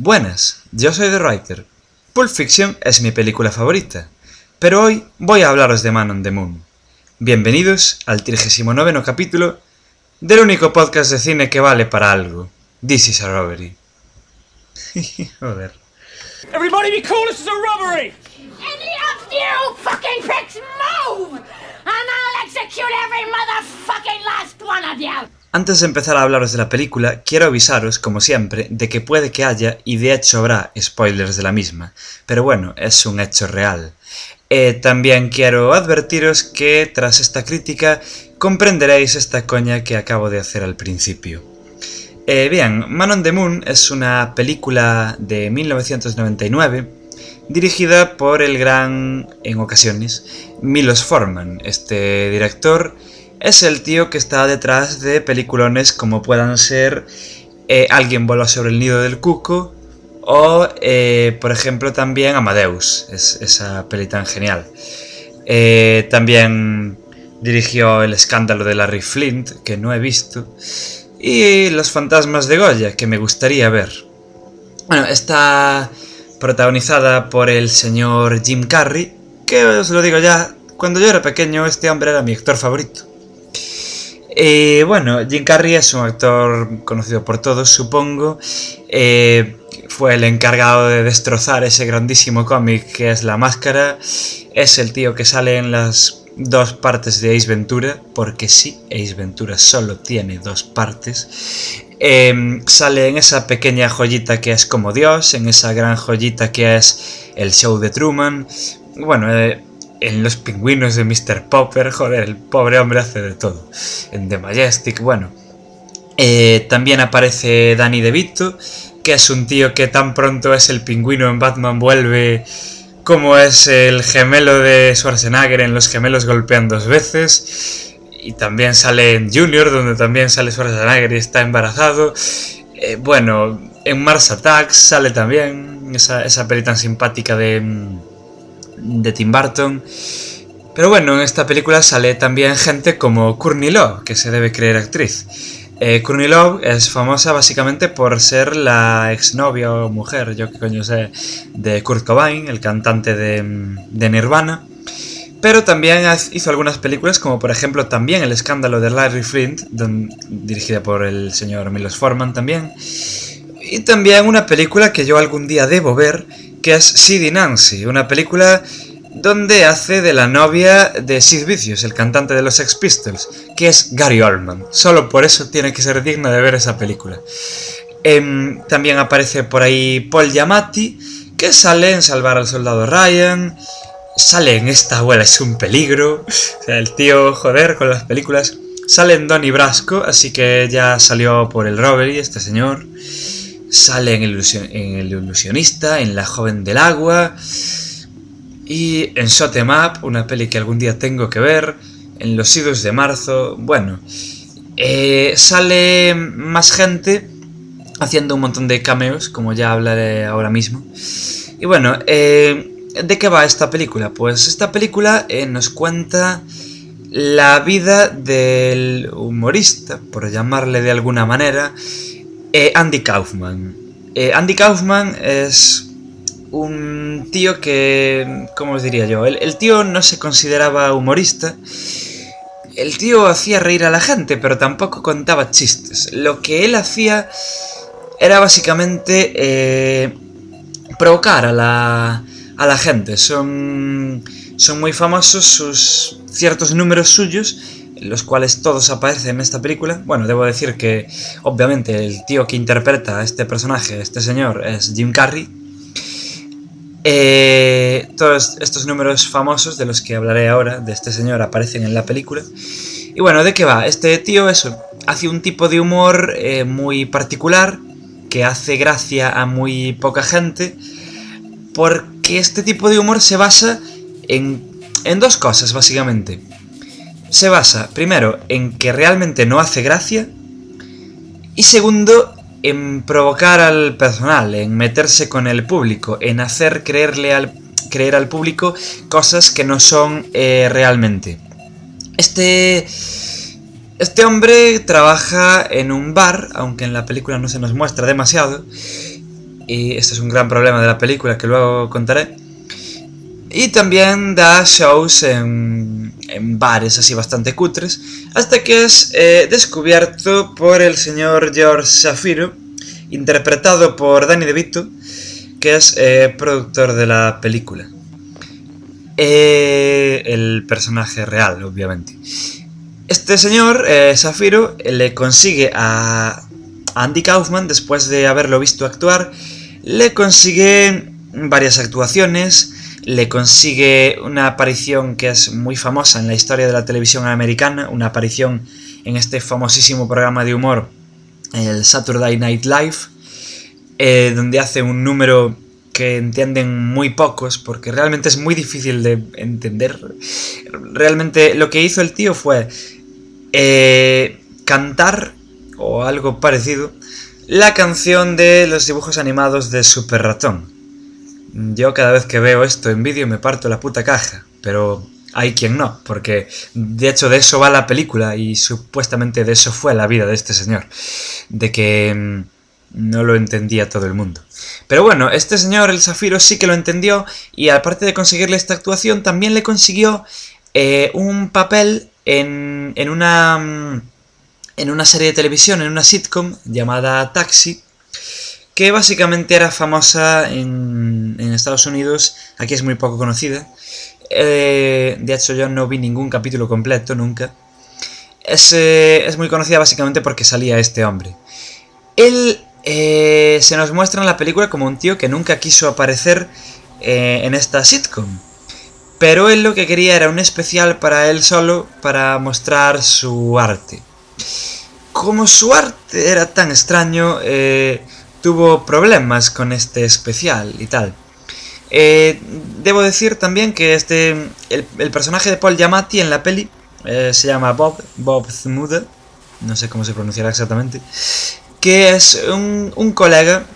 Buenas, yo soy The Writer. Pulp Fiction es mi película favorita, pero hoy voy a hablaros de Man on the Moon. Bienvenidos al 39 capítulo del único podcast de cine que vale para algo. This is a robbery. Joder. Everybody be cool, this is a robbery! Any of you fucking pricks move! And I'll execute every motherfucking last one of you! Antes de empezar a hablaros de la película, quiero avisaros, como siempre, de que puede que haya, y de hecho habrá, spoilers de la misma, pero bueno, es un hecho real. Eh, también quiero advertiros que tras esta crítica comprenderéis esta coña que acabo de hacer al principio. Eh, bien, Man on the Moon es una película de 1999 dirigida por el gran, en ocasiones, Milos Forman, este director es el tío que está detrás de peliculones como puedan ser eh, Alguien vuela sobre el nido del cuco o, eh, por ejemplo, también Amadeus, es esa peli tan genial. Eh, también dirigió El escándalo de Larry Flint, que no he visto, y Los fantasmas de Goya, que me gustaría ver. Bueno, está protagonizada por el señor Jim Carrey, que os lo digo ya, cuando yo era pequeño este hombre era mi actor favorito. Eh, bueno, Jim Carrey es un actor conocido por todos, supongo. Eh, fue el encargado de destrozar ese grandísimo cómic que es La Máscara. Es el tío que sale en las dos partes de Ace Ventura, porque sí, Ace Ventura solo tiene dos partes. Eh, sale en esa pequeña joyita que es como Dios, en esa gran joyita que es el show de Truman. Bueno, en Los pingüinos de Mr. Popper, joder, el pobre hombre hace de todo. En The Majestic, bueno. Eh, también aparece Danny DeVito, que es un tío que tan pronto es el pingüino en Batman vuelve como es el gemelo de Schwarzenegger en Los gemelos golpean dos veces. Y también sale en Junior, donde también sale Schwarzenegger y está embarazado. Eh, bueno, en Mars Attacks sale también esa, esa peli tan simpática de mm, de Tim Burton. Pero bueno, en esta película sale también gente como Courtney Love, que se debe creer actriz. Eh, Courtney Love es famosa básicamente por ser la exnovia o mujer, yo que coño sé, de Kurt Cobain, el cantante de, Nirvana. Pero también hizo algunas películas, como por ejemplo también El escándalo de Larry Flint, dirigida por el señor Milos Forman también. Y también una película que yo algún día debo ver, que es Sid Nancy, una película donde hace de la novia de Sid Vicious, el cantante de los Sex Pistols, que es Gary Oldman. Solo por eso tiene que ser digna de ver esa película. Em, también aparece por ahí Paul Giamatti, que sale en Salvar al Soldado Ryan, sale en Esta abuela es un peligro, o sea, el tío joder con las películas. Sale en Donnie Brasco, así que ya salió por el Robbery este señor. Sale en el, Ilusionista, en La Joven del Agua y en Shot Em Up, una peli que algún día tengo que ver, en Los Idos de Marzo, bueno, eh, sale más gente haciendo un montón de cameos, como ya hablaré ahora mismo. Y bueno, eh, ¿de qué va esta película? Pues esta película eh, nos cuenta la vida del humorista, por llamarle de alguna manera, eh, Andy Kaufman. Eh, Andy Kaufman es un tío que, ¿cómo os diría yo? El, tío no se consideraba humorista. El tío hacía reír a la gente, pero tampoco contaba chistes. Lo que él hacía era básicamente eh, provocar a la, a la gente. Son, son muy famosos sus ciertos números suyos los cuales todos aparecen en esta película. Bueno, debo decir que obviamente el tío que interpreta a este personaje, este señor, es Jim Carrey. Eh, todos estos números famosos de los que hablaré ahora, de este señor, aparecen en la película. Y bueno, ¿de qué va? Este tío, eso, hace un tipo de humor eh, muy particular, que hace gracia a muy poca gente, porque este tipo de humor se basa en, en dos cosas, básicamente se basa, primero, en que realmente no hace gracia. Y segundo, en provocar al personal, en meterse con el público, en hacer creerle al, creer al público cosas que no son eh, realmente. Este, este hombre trabaja en un bar, aunque en la película no se nos muestra demasiado. y este es un gran problema de la película que luego contaré. Y también da shows en, en bares así bastante cutres, hasta que es eh, descubierto por el señor George Shafiro, interpretado por Danny DeVito, que es eh, productor de la película. Eh, el personaje real, obviamente. Este señor, eh, Shafiro, le consigue a Andy Kaufman, después de haberlo visto actuar, le consigue varias actuaciones, le consigue una aparición que es muy famosa en la historia de la televisión americana, una aparición en este famosísimo programa de humor, el Saturday Night Live, eh, donde hace un número que entienden muy pocos, porque realmente es muy difícil de entender. Realmente lo que hizo el tío fue eh, cantar, o algo parecido, la canción de los dibujos animados de Super Ratón. Yo cada vez que veo esto en vídeo me parto la puta caja, pero hay quien no, porque de hecho de eso va la película y supuestamente de eso fue la vida de este señor, de que mm, no lo entendía todo el mundo. Pero bueno, este señor, el Zafiro, sí que lo entendió y aparte de conseguirle esta actuación, también le consiguió eh, un papel en, en una... mm, en una serie de televisión, en una sitcom llamada Taxi, que básicamente era famosa en, en Estados Unidos, aquí es muy poco conocida. Eh, de hecho, yo no vi ningún capítulo completo nunca. Es, eh, es muy conocida básicamente porque salía este hombre. Él eh, se nos muestra en la película como un tío que nunca quiso aparecer eh, en esta sitcom. Pero él lo que quería era un especial para él solo para mostrar su arte. Como su arte era tan extraño, tuvo problemas con este especial y tal. Eh, debo decir también que este el, personaje de Paul Giamatti en la peli eh, se llama Bob, Bob Smoother, no sé cómo se pronunciará exactamente, que es un, un colega,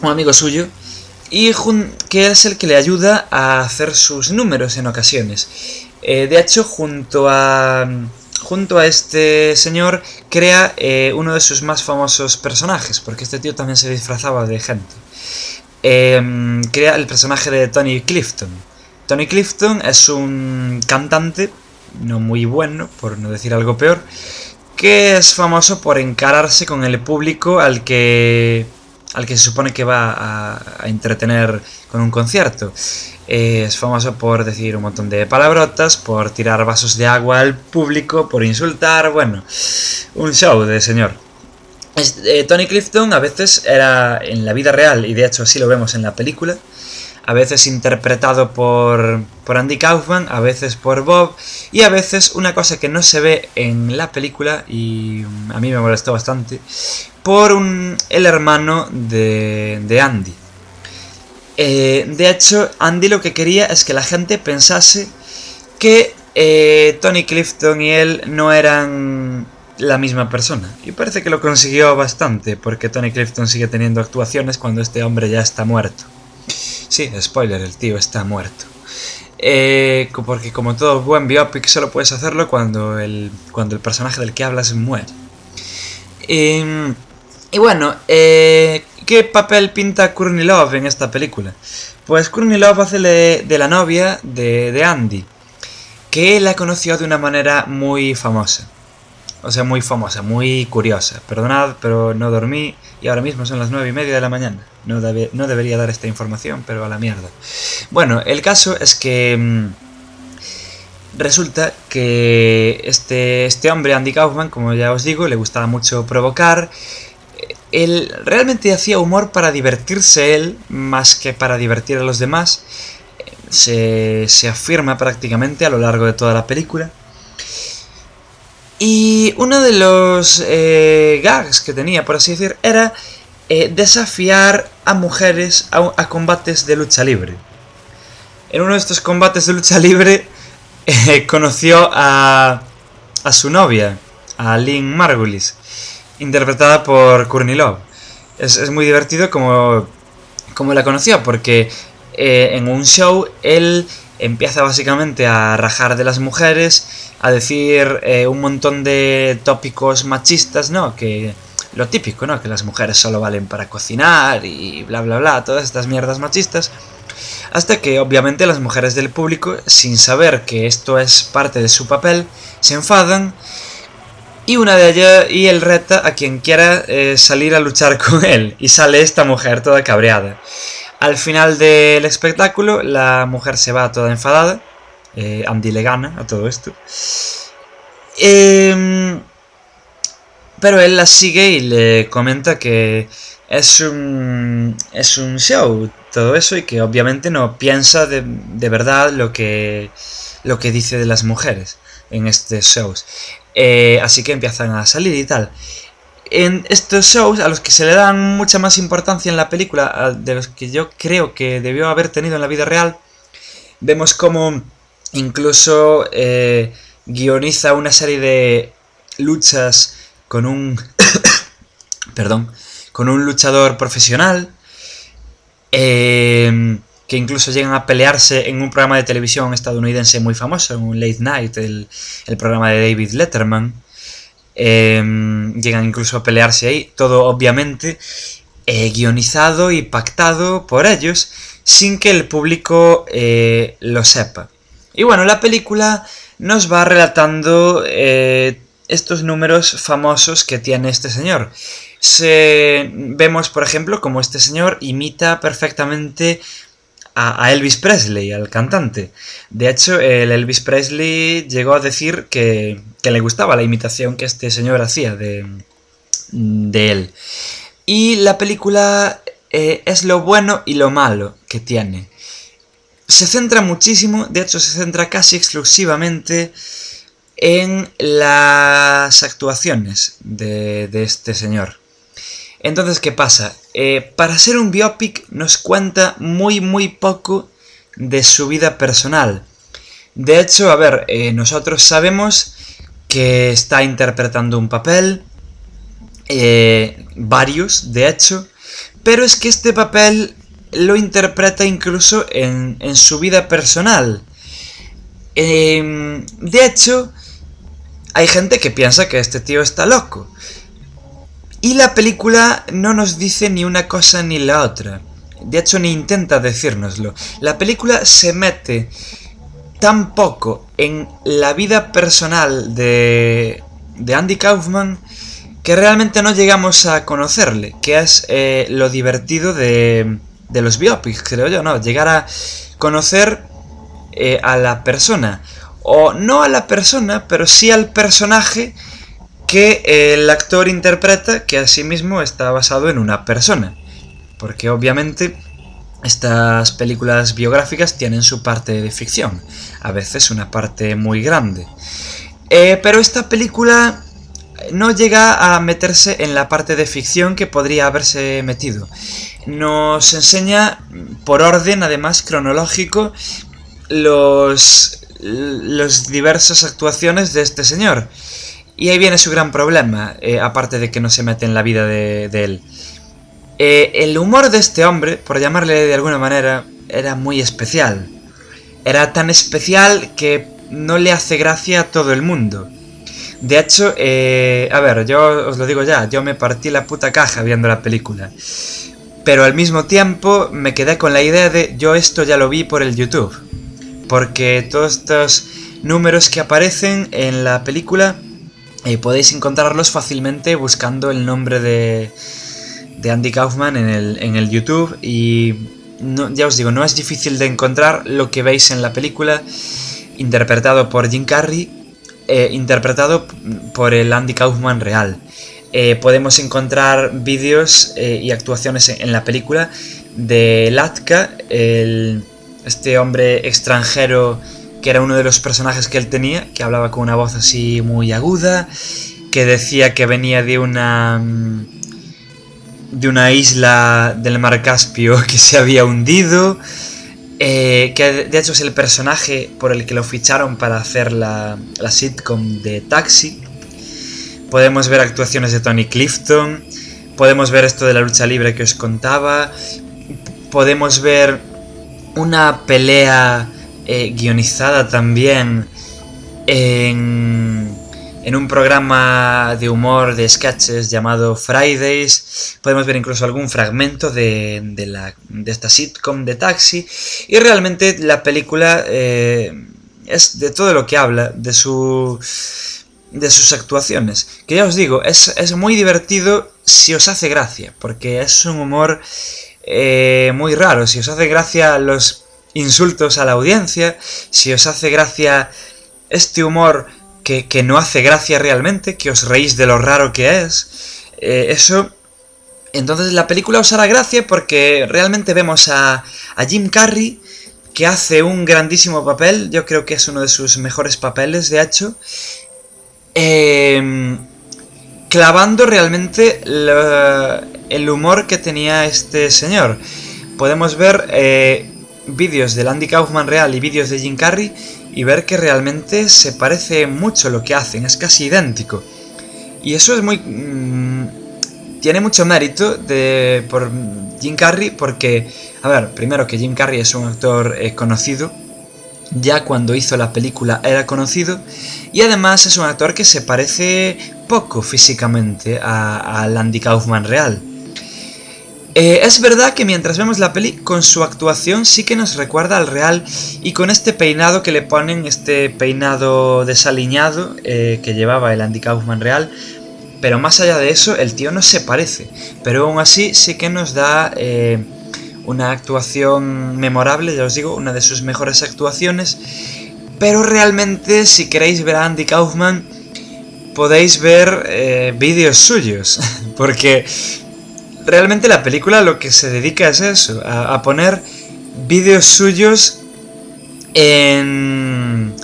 un amigo suyo, y jun- que es el que le ayuda a hacer sus números en ocasiones. Eh, de hecho, junto a, junto a este señor, crea eh, uno de sus más famosos personajes, porque este tío también se disfrazaba de gente. Eh, crea el personaje de Tony Clifton. Tony Clifton es un cantante, no muy bueno, por no decir algo peor, que es famoso por encararse con el público al que al que se supone que va a, entretener con un concierto. Eh, es famoso por decir un montón de palabrotas, por tirar vasos de agua al público, por insultar, bueno, un show de señor. Es- eh, Tony Clifton a veces era en la vida real, y de hecho así lo vemos en la película, a veces interpretado por, por Andy Kaufman, a veces por Bob, y a veces una cosa que no se ve en la película, y mm, a mí me molestó bastante, por un, el hermano de, de Andy. Eh, de hecho, Andy lo que quería es que la gente pensase que eh, Tony Clifton y él no eran la misma persona. Y parece que lo consiguió bastante, porque Tony Clifton sigue teniendo actuaciones cuando este hombre ya está muerto. Sí, spoiler, el tío está muerto. Eh, porque como todo buen biopic solo puedes hacerlo cuando el, cuando el personaje del que hablas muere. Y, y bueno, eh, ¿qué papel pinta Courtney Love en esta película? Pues Courtney Love hace de, de la novia de, de Andy, que la conoció de una manera muy famosa. O sea, muy famosa, muy curiosa. Perdonad, pero no dormí y ahora mismo son las nueve y media de la mañana. No, debe- no debería dar esta información, pero a la mierda. Bueno, el caso es que mm, resulta que este, este hombre, Andy Kaufman, como ya os digo, le gustaba mucho provocar. Él realmente hacía humor para divertirse él, más que para divertir a los demás. Se, se afirma prácticamente a lo largo de toda la película. Y uno de los eh, gags que tenía, por así decir, era eh, desafiar a mujeres a, combates de lucha libre. En uno de estos combates de lucha libre eh, conoció a, a su novia, a Lynn Margulis, interpretada por Courtney Love. Es, es muy divertido como, como la conoció, porque en un show él empieza básicamente a rajar de las mujeres, a decir eh, un montón de tópicos machistas, ¿no? Que lo típico, ¿no? Que las mujeres solo valen para cocinar y bla bla bla, todas estas mierdas machistas. Hasta que obviamente las mujeres del público, sin saber que esto es parte de su papel, se enfadan y una de ellas y él reta a quien quiera eh, salir a luchar con él y sale esta mujer toda cabreada. Al final del espectáculo la mujer se va toda enfadada, eh, Andy le gana a todo esto. Em, pero él la sigue y le comenta que es un, es un show, todo eso, y que obviamente no piensa de, de verdad lo que, lo que dice de las mujeres en estos shows. Eh, así que empiezan a salir y tal. En estos shows, a los que se le dan mucha más importancia en la película, de los que yo creo que debió haber tenido en la vida real, vemos como incluso eh, guioniza una serie de luchas con un... perdón, con un luchador profesional. Eh, que incluso llegan a pelearse en un programa de televisión estadounidense muy famoso, en un late night, el, programa de David Letterman. Em, llegan incluso a pelearse ahí, todo obviamente eh, guionizado y pactado por ellos, sin que el público eh, lo sepa. Y bueno, la película nos va relatando eh, estos números famosos que tiene este señor. Se, vemos, por ejemplo, como este señor imita perfectamente a, Elvis Presley, al cantante. De hecho, el Elvis Presley llegó a decir que, le gustaba la imitación que este señor hacía de, de él. Y la película eh, es lo bueno y lo malo que tiene. Se centra muchísimo, de hecho se centra casi exclusivamente en las actuaciones de, de este señor. Entonces, ¿qué pasa? Eh, para ser un biopic nos cuenta muy muy poco de su vida personal. De hecho, a ver, eh, nosotros sabemos que está interpretando un papel, eh, varios, de hecho, pero es que este papel lo interpreta incluso en, en su vida personal. Em, de hecho, hay gente que piensa que este tío está loco. Y la película no nos dice ni una cosa ni la otra. De hecho, ni intenta decírnoslo. La película se mete tan poco en la vida personal de, de Andy Kaufman que realmente no llegamos a conocerle, que es eh, lo divertido de, de, los biopics, creo yo, ¿no? Llegar a conocer eh, a la persona, o no a la persona, pero sí al personaje que el actor interpreta que asimismo está basado en una persona. Porque obviamente estas películas biográficas tienen su parte de ficción, a veces una parte muy grande. Eh, pero esta película no llega a meterse en la parte de ficción que podría haberse metido. Nos enseña, por orden además cronológico, los, los diversas actuaciones de este señor. Y ahí viene su gran problema, eh, aparte de que no se mete en la vida de, él. Eh, el humor de este hombre, por llamarle de alguna manera, era muy especial. Era tan especial que no le hace gracia a todo el mundo. De hecho, eh, a ver, yo os lo digo ya, yo me partí la puta caja viendo la película. Pero al mismo tiempo me quedé con la idea de yo esto ya lo vi por el YouTube. Porque todos estos números que aparecen en la película eh, podéis encontrarlos fácilmente buscando el nombre de, de Andy Kaufman en el, en el YouTube y ya os digo, no es difícil de encontrar lo que veis en la película interpretado por Jim Carrey, eh, interpretado por el Andy Kaufman real. Eh, podemos encontrar vídeos y actuaciones en, la película de Latka, este hombre extranjero que era uno de los personajes que él tenía, que hablaba con una voz así muy aguda, que decía que venía de una mm, de una isla del mar Caspio que se había hundido, eh, que de hecho es el personaje por el que lo ficharon para hacer la, la sitcom de Taxi. Podemos ver actuaciones de Tony Clifton, podemos ver esto de la lucha libre que os contaba, podemos ver una pelea eh, guionizada también en, en un programa de humor de sketches llamado Fridays. Podemos ver incluso algún fragmento de, de, esta sitcom de Taxi. Y realmente la película eh, es de todo lo que habla, de su de sus actuaciones. Que ya os digo, es, es, muy divertido si os hace gracia, porque es un humor eh, muy raro. Si os hace gracia los insultos a la audiencia, si os hace gracia este humor que, no hace gracia realmente, que os reís de lo raro que es, eh, eso... Entonces la película os hará gracia porque realmente vemos a, a Jim Carrey que hace un grandísimo papel, yo creo que es uno de sus mejores papeles, de hecho, Em, clavando realmente el humor que tenía este señor. Podemos ver eh, vídeos de Andy Kaufman real y vídeos de Jim Carrey y ver que realmente se parece mucho lo que hacen, es casi idéntico. Y eso es muy... Mm, tiene mucho mérito de, por Jim Carrey porque, a ver, primero que Jim Carrey es un actor eh, conocido, ya cuando hizo la película era conocido y además es un actor que se parece poco físicamente al Andy Kaufman real. Eh, es verdad que mientras vemos la peli, con su actuación sí que nos recuerda al real y con este peinado que le ponen, este peinado desaliñado eh, que llevaba el Andy Kaufman real, pero más allá de eso, el tío no se parece, pero aún así sí que nos da... Eh, una actuación memorable, ya os digo, una de sus mejores actuaciones. Pero realmente, si queréis ver a Andy Kaufman, podéis ver vídeos suyos. Porque realmente la película lo que se dedica es eso, a, poner vídeos suyos en...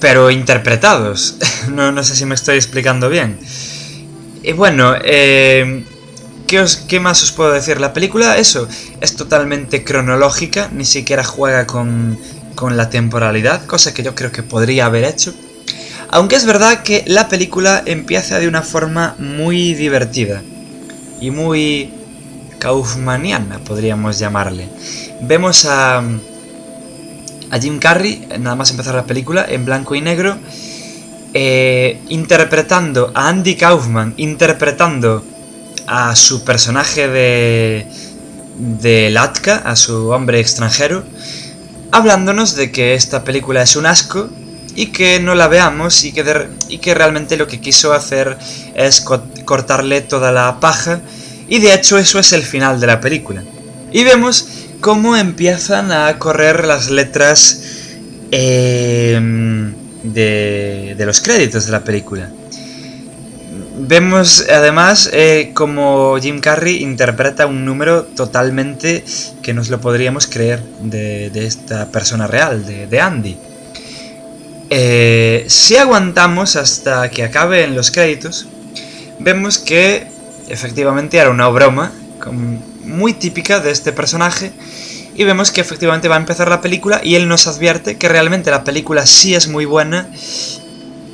pero interpretados. no, no sé si me estoy explicando bien. Y bueno, eh, ¿Qué, más os puedo decir? La película, eso, es totalmente cronológica, ni siquiera juega con, con la temporalidad, cosa que yo creo que podría haber hecho. Aunque es verdad que la película empieza de una forma muy divertida y muy kaufmaniana, podríamos llamarle. Vemos a, a Jim Carrey, nada más empezar la película, en blanco y negro, eh, interpretando a Andy Kaufman, interpretando a su personaje de, de Latka, a su hombre extranjero, hablándonos de que esta película es un asco y que no la veamos y que, y que realmente lo que quiso hacer es cortarle toda la paja y de hecho eso es el final de la película. Y vemos cómo empiezan a correr las letras de, de los créditos de la película. Vemos además eh, como Jim Carrey interpreta un número totalmente que nos lo podríamos creer de, esta persona real, de, Andy. Eh, si aguantamos hasta que acabe en los créditos, vemos que efectivamente era una broma muy típica de este personaje y vemos que efectivamente va a empezar la película y él nos advierte que realmente la película sí es muy buena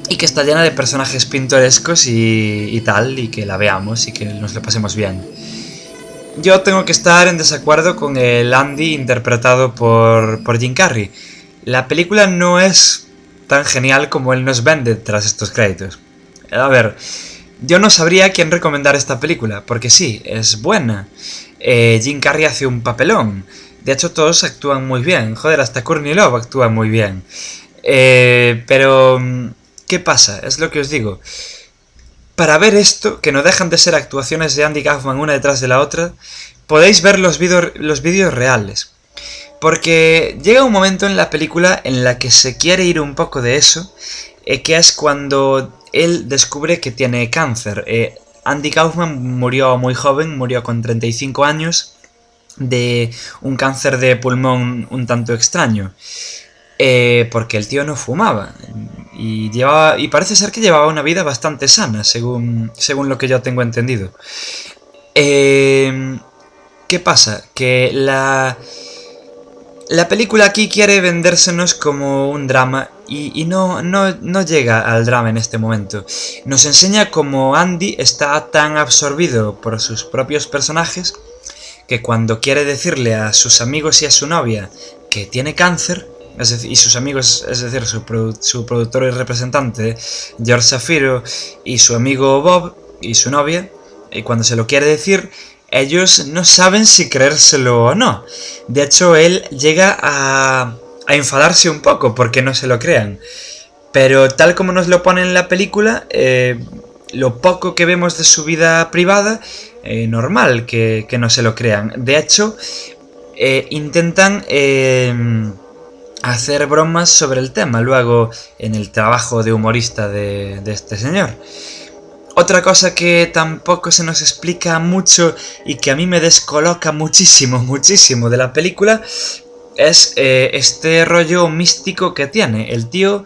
y que está llena de personajes pintorescos y, tal, y que la veamos y que nos lo pasemos bien. Yo tengo que estar en desacuerdo con el Andy interpretado por, por Jim Carrey. La película no es tan genial como él nos vende tras estos créditos. A ver, yo no sabría quién recomendar esta película, porque sí, es buena. Eh, Jim Carrey hace un papelón. De hecho, todos actúan muy bien. Joder, hasta Courtney Love actúa muy bien. Eh, pero mm, ¿Qué pasa? Es lo que os digo. Para ver esto, que no dejan de ser actuaciones de Andy Kaufman una detrás de la otra, podéis ver los, los vídeos reales. Porque llega un momento en la película en la que se quiere ir un poco de eso, eh, que es cuando él descubre que tiene cáncer. Eh, Andy Kaufman murió muy joven, murió con 35 años, de un cáncer de pulmón un tanto extraño. Eh, porque el tío no fumaba. Y, llevaba, y parece ser que llevaba una vida bastante sana, según, según lo que yo tengo entendido. Em, ¿Qué pasa? Que la, la película aquí quiere vendérsenos como un drama y, no, no, no, llega al drama en este momento. Nos enseña cómo Andy está tan absorbido por sus propios personajes que cuando quiere decirle a sus amigos y a su novia que tiene cáncer, y sus amigos, es decir, su, su productor y representante, George Shapiro, y su amigo Bob y su novia, y cuando se lo quiere decir, ellos no saben si creérselo o no. De hecho, él llega a, a enfadarse un poco porque no se lo crean. Pero tal como nos lo pone en la película, eh, lo poco que vemos de su vida privada, eh, normal que, que no se lo crean. De hecho, eh, intentan hacer bromas sobre el tema luego en el trabajo de humorista de, de este señor. Otra cosa que tampoco se nos explica mucho y que a mí me descoloca muchísimo, muchísimo de la película es eh, este rollo místico que tiene. El tío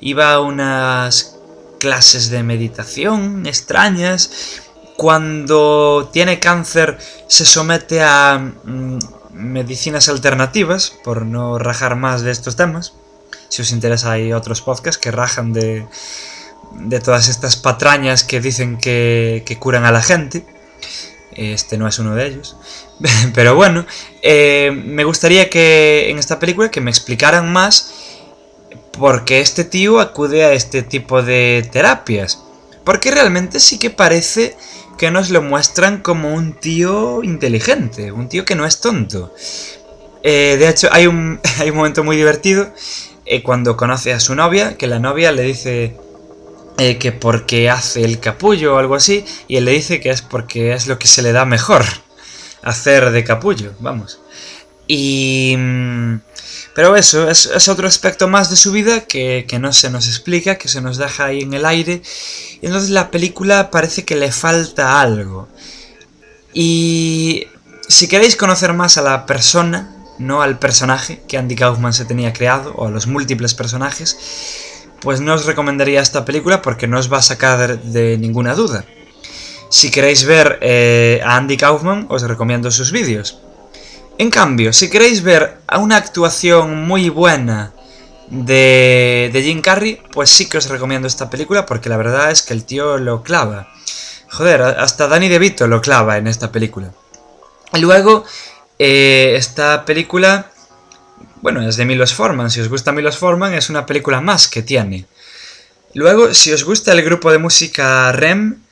iba a unas clases de meditación extrañas. Cuando tiene cáncer se somete a mm, medicinas alternativas, por no rajar más de estos temas. Si os interesa hay otros podcasts que rajan de, de todas estas patrañas que dicen que, que curan a la gente. Este no es uno de ellos. Pero bueno, eh, me gustaría que en esta película que me explicaran más por qué este tío acude a este tipo de terapias. Porque realmente sí que parece que nos lo muestran como un tío inteligente, un tío que no es tonto. Eh, de hecho, hay un, hay un momento muy divertido eh, cuando conoce a su novia, que la novia le dice eh, que porque hace el capullo o algo así, y él le dice que es porque es lo que se le da mejor hacer de capullo, vamos. Y... mm, Pero eso, es, es otro aspecto más de su vida que, que no se nos explica, que se nos deja ahí en el aire. Y entonces la película parece que le falta algo. Y si queréis conocer más a la persona, no al personaje que Andy Kaufman se tenía creado, o a los múltiples personajes, pues no os recomendaría esta película porque no os va a sacar de ninguna duda. Si queréis ver eh, a Andy Kaufman, os recomiendo sus vídeos. En cambio, si queréis ver a una actuación muy buena de, de Jim Carrey, pues sí que os recomiendo esta película porque la verdad es que el tío lo clava. Joder, hasta Danny DeVito lo clava en esta película. Luego, eh, esta película, bueno, es de Milos Forman. Si os gusta Milos Forman, es una película más que tiene. Luego, si os gusta el grupo de música REM,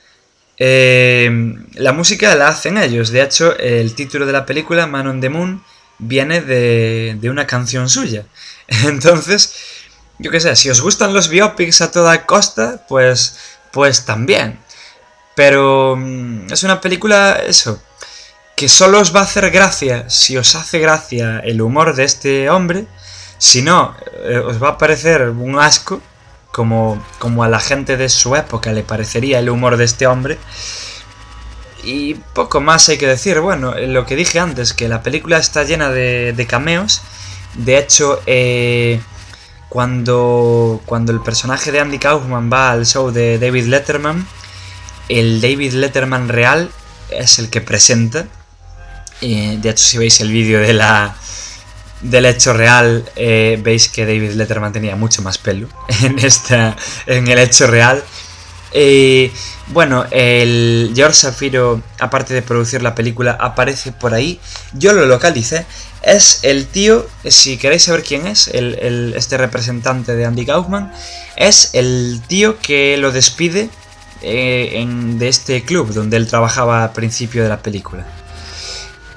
eh, la música la hacen ellos. De hecho, el título de la película, Man on the Moon, viene de, de una canción suya. Entonces, yo qué sé, si os gustan los biopics a toda costa, pues, pues también. Pero mm, es una película, eso, que solo os va a hacer gracia si os hace gracia el humor de este hombre. Si no, eh, os va a parecer un asco, como, como a la gente de su época le parecería el humor de este hombre. Y poco más hay que decir. Bueno, lo que dije antes, que la película está llena de, de cameos. De hecho, eh, cuando, cuando el personaje de Andy Kaufman va al show de David Letterman, el David Letterman real es el que presenta. Eh, de hecho, si veis el vídeo de la, del hecho real, eh, veis que David Letterman tenía mucho más pelo en, esta, en el hecho real. Eh, bueno, el George Shapiro, aparte de producir la película, aparece por ahí. Yo lo localicé. Es el tío, si queréis saber quién es, el, este representante de Andy Kaufman, es el tío que lo despide de este club donde él trabajaba al principio de la película.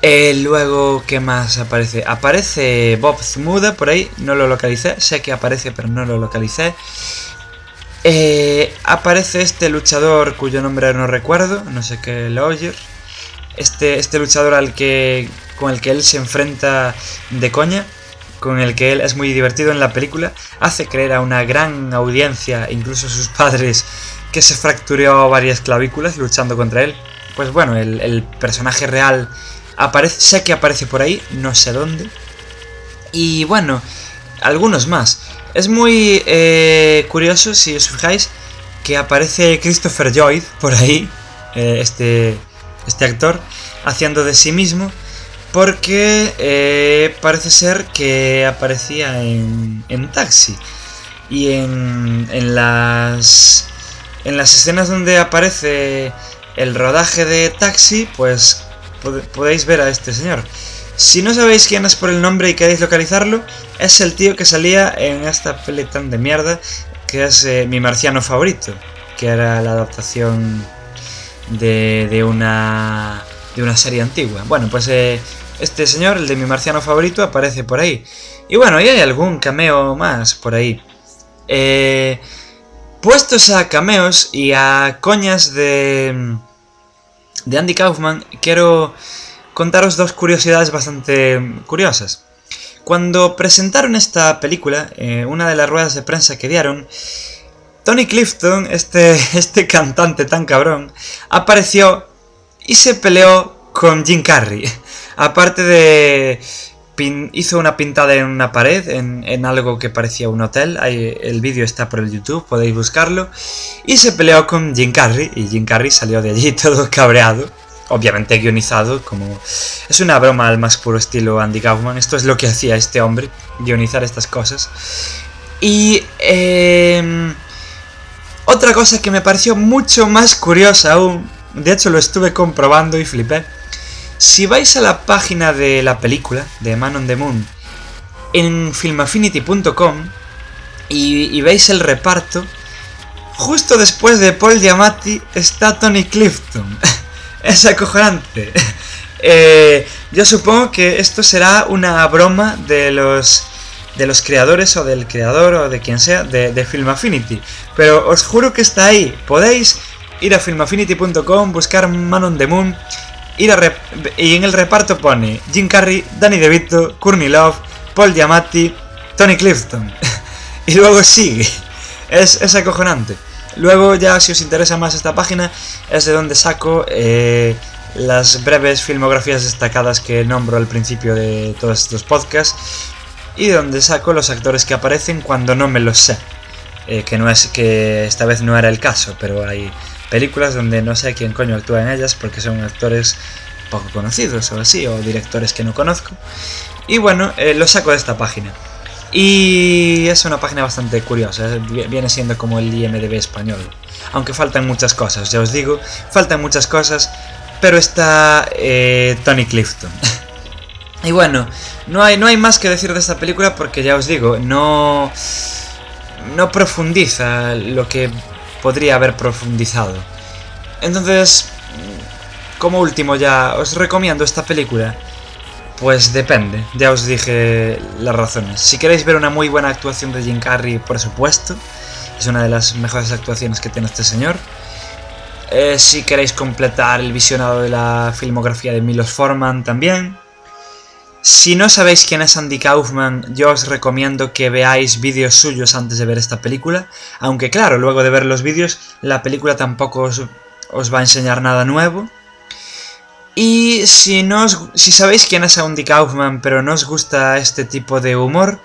Eh, luego, ¿qué más aparece? Aparece Bob Zmuda por ahí, no lo localicé, sé que aparece pero no lo localicé. Eh, aparece este luchador cuyo nombre no recuerdo, no sé qué, Lawyer. Este, este luchador al que, con el que él se enfrenta de coña, con el que él es muy divertido en la película, hace creer a una gran audiencia, incluso sus padres, que se fracturó varias clavículas luchando contra él. Pues bueno, el personaje real aparece, sé que aparece por ahí, no sé dónde. Y bueno, algunos más. Es muy eh, curioso, si os fijáis, que aparece Christopher Lloyd por ahí, eh, este, este actor, haciendo de sí mismo, porque eh, parece ser que aparecía en, en Taxi. Y en, en las en las escenas donde aparece el rodaje de Taxi, pues podéis ver a este señor. Si no sabéis quién es por el nombre y queréis localizarlo, es el tío que salía en esta peli tan de mierda que es eh, mi marciano favorito, que era la adaptación de, de, una, de una serie antigua. Bueno, pues eh, este señor, el de mi marciano favorito, aparece por ahí. Y bueno, y hay algún cameo más por ahí. Eh, puestos a cameos y a coñas de, de Andy Kaufman, quiero contaros dos curiosidades bastante curiosas. Cuando presentaron esta película, eh, una de las ruedas de prensa que dieron, Tony Clifton, este, este cantante tan cabrón, apareció y se peleó con Jim Carrey. Aparte de... hizo una pintada en una pared, en, algo que parecía un hotel. El vídeo está por el YouTube, podéis buscarlo. Y se peleó con Jim Carrey. Y Jim Carrey salió de allí todo cabreado. Obviamente guionizado, como... Es una broma al más puro estilo Andy Kaufman. Esto es lo que hacía este hombre, guionizar estas cosas. Y... Eh, otra cosa que me pareció mucho más curiosa aún, de hecho lo estuve comprobando y flipé. Si vais a la página de la película, de Man on the Moon, en filmaffinity.com y, veis el reparto, justo después de Paul Giamatti está Tony Clifton. es acojonante. Eh, yo supongo que esto será una broma de los de los creadores o del creador o de quien sea de, de. Pero os juro que está ahí. Podéis ir a filmaffinity.com, buscar Man on the Moon, y en el reparto pone Jim Carrey, Danny DeVito, Courtney Love, Paul Giamatti, Tony Clifton. y luego sigue. Es, es, acojonante. Luego ya si os interesa más esta página es de donde saco eh, las breves filmografías destacadas que nombro al principio de todos estos podcasts y de donde saco los actores que aparecen cuando no me los sé. Eh, que no es que esta vez no era el caso, pero hay películas donde no sé quién coño actúa en ellas porque son actores poco conocidos o así, o directores que no conozco. Y bueno, eh, lo saco de esta página. Y es una página bastante curiosa, viene siendo como el IMDB español. Aunque faltan muchas cosas, ya os digo, faltan muchas cosas, pero está eh, Tony Clifton. y bueno, no hay, no hay más que decir de esta película porque ya os digo, no, no profundiza lo que podría haber profundizado. Entonces, como último ya, os recomiendo esta película. Pues depende, ya os dije las razones. Si queréis ver una muy buena actuación de Jim Carrey, por supuesto, es una de las mejores actuaciones que tiene este señor. Eh, si queréis completar el visionado de la filmografía de Milos Forman también. Si no sabéis quién es Andy Kaufman, yo os recomiendo que veáis vídeos suyos antes de ver esta película, aunque claro, luego de ver los vídeos, la película tampoco os, va a enseñar nada nuevo. Y si, no si sabéis quién es Andy Kaufman, pero no os gusta este tipo de humor,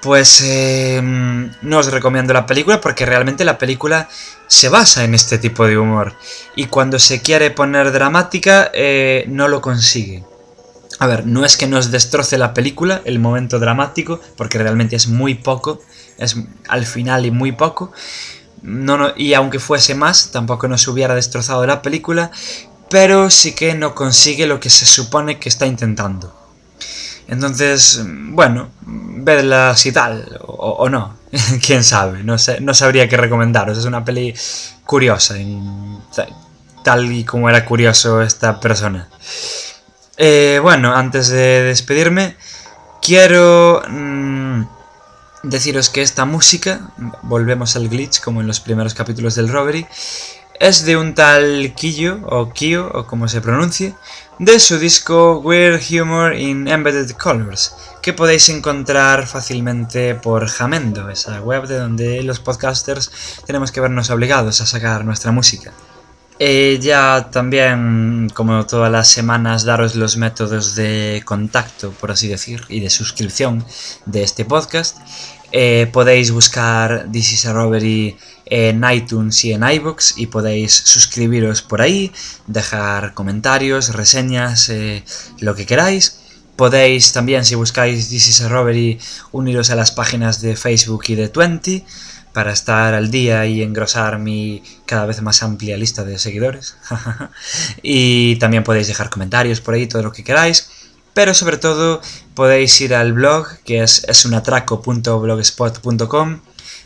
pues em, no os recomiendo la película porque realmente la película se basa en este tipo de humor. Y cuando se quiere poner dramática, eh, no lo consigue. A ver, no es que nos destroce la película, el momento dramático, porque realmente es muy poco, es al final y muy poco. No, y aunque fuese más, tampoco nos hubiera destrozado la película, pero sí que no consigue lo que se supone que está intentando. Entonces, bueno, vedla si tal, o, no, quién sabe, no, sé, no sabría qué recomendaros, es una peli curiosa, tal y como era curioso esta persona. Eh, bueno, antes de despedirme, quiero mm, deciros que esta música, volvemos al glitch como en los primeros capítulos del Robbery, es de un tal Kiyo, o Kyo, o como se pronuncie, de su disco Weird Humor in Embedded Colors, que podéis encontrar fácilmente por Jamendo, esa web de donde los podcasters tenemos que vernos obligados a sacar nuestra música. Ya también, como todas las semanas, daros los métodos de contacto, por así decir, y de suscripción de este podcast. Eh, podéis buscar This is a Robbery en iTunes y en iBox y podéis suscribiros por ahí, dejar comentarios, reseñas, eh, lo que queráis. Podéis también, si buscáis This is a Robbery, uniros a las páginas de Facebook y de Twenty para estar al día y engrosar mi cada vez más amplia lista de seguidores. y también podéis dejar comentarios por ahí, todo lo que queráis. Pero sobre todo podéis ir al blog que es, es unatraco.blogspot.com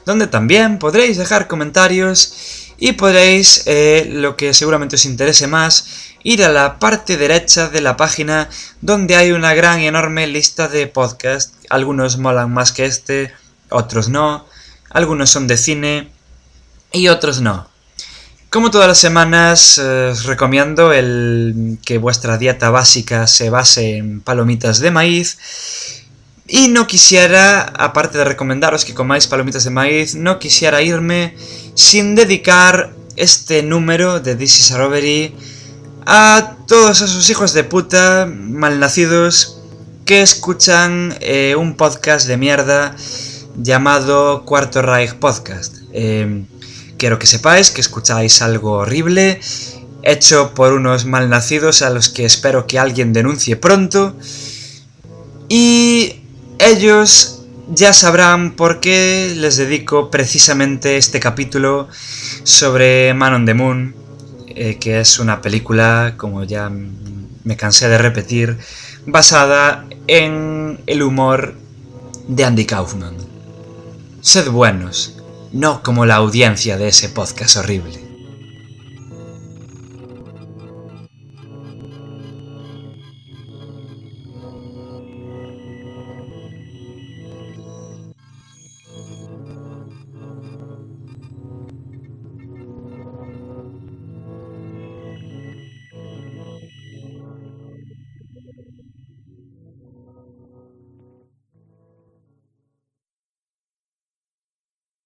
donde también podréis dejar comentarios y podréis, eh, lo que seguramente os interese más, ir a la parte derecha de la página donde hay una gran y enorme lista de podcasts. Algunos molan más que este, otros no algunos son de cine y otros no. Como todas las semanas, eh, os recomiendo el que vuestra dieta básica se base en palomitas de maíz. Y no quisiera, aparte de recomendaros que comáis palomitas de maíz, no quisiera irme sin dedicar este número de This is a Robbery a todos esos hijos de puta malnacidos que escuchan eh, un podcast de mierda llamado Cuarto Reich Podcast. Em, quiero que sepáis que escucháis algo horrible, hecho por unos malnacidos a los que espero que alguien denuncie pronto. Y ellos ya sabrán por qué les dedico precisamente este capítulo sobre Man on the Moon, eh, que es una película, como ya me cansé de repetir, basada en el humor de Andy Kaufman. Sed buenos, no como la audiencia de ese podcast horrible.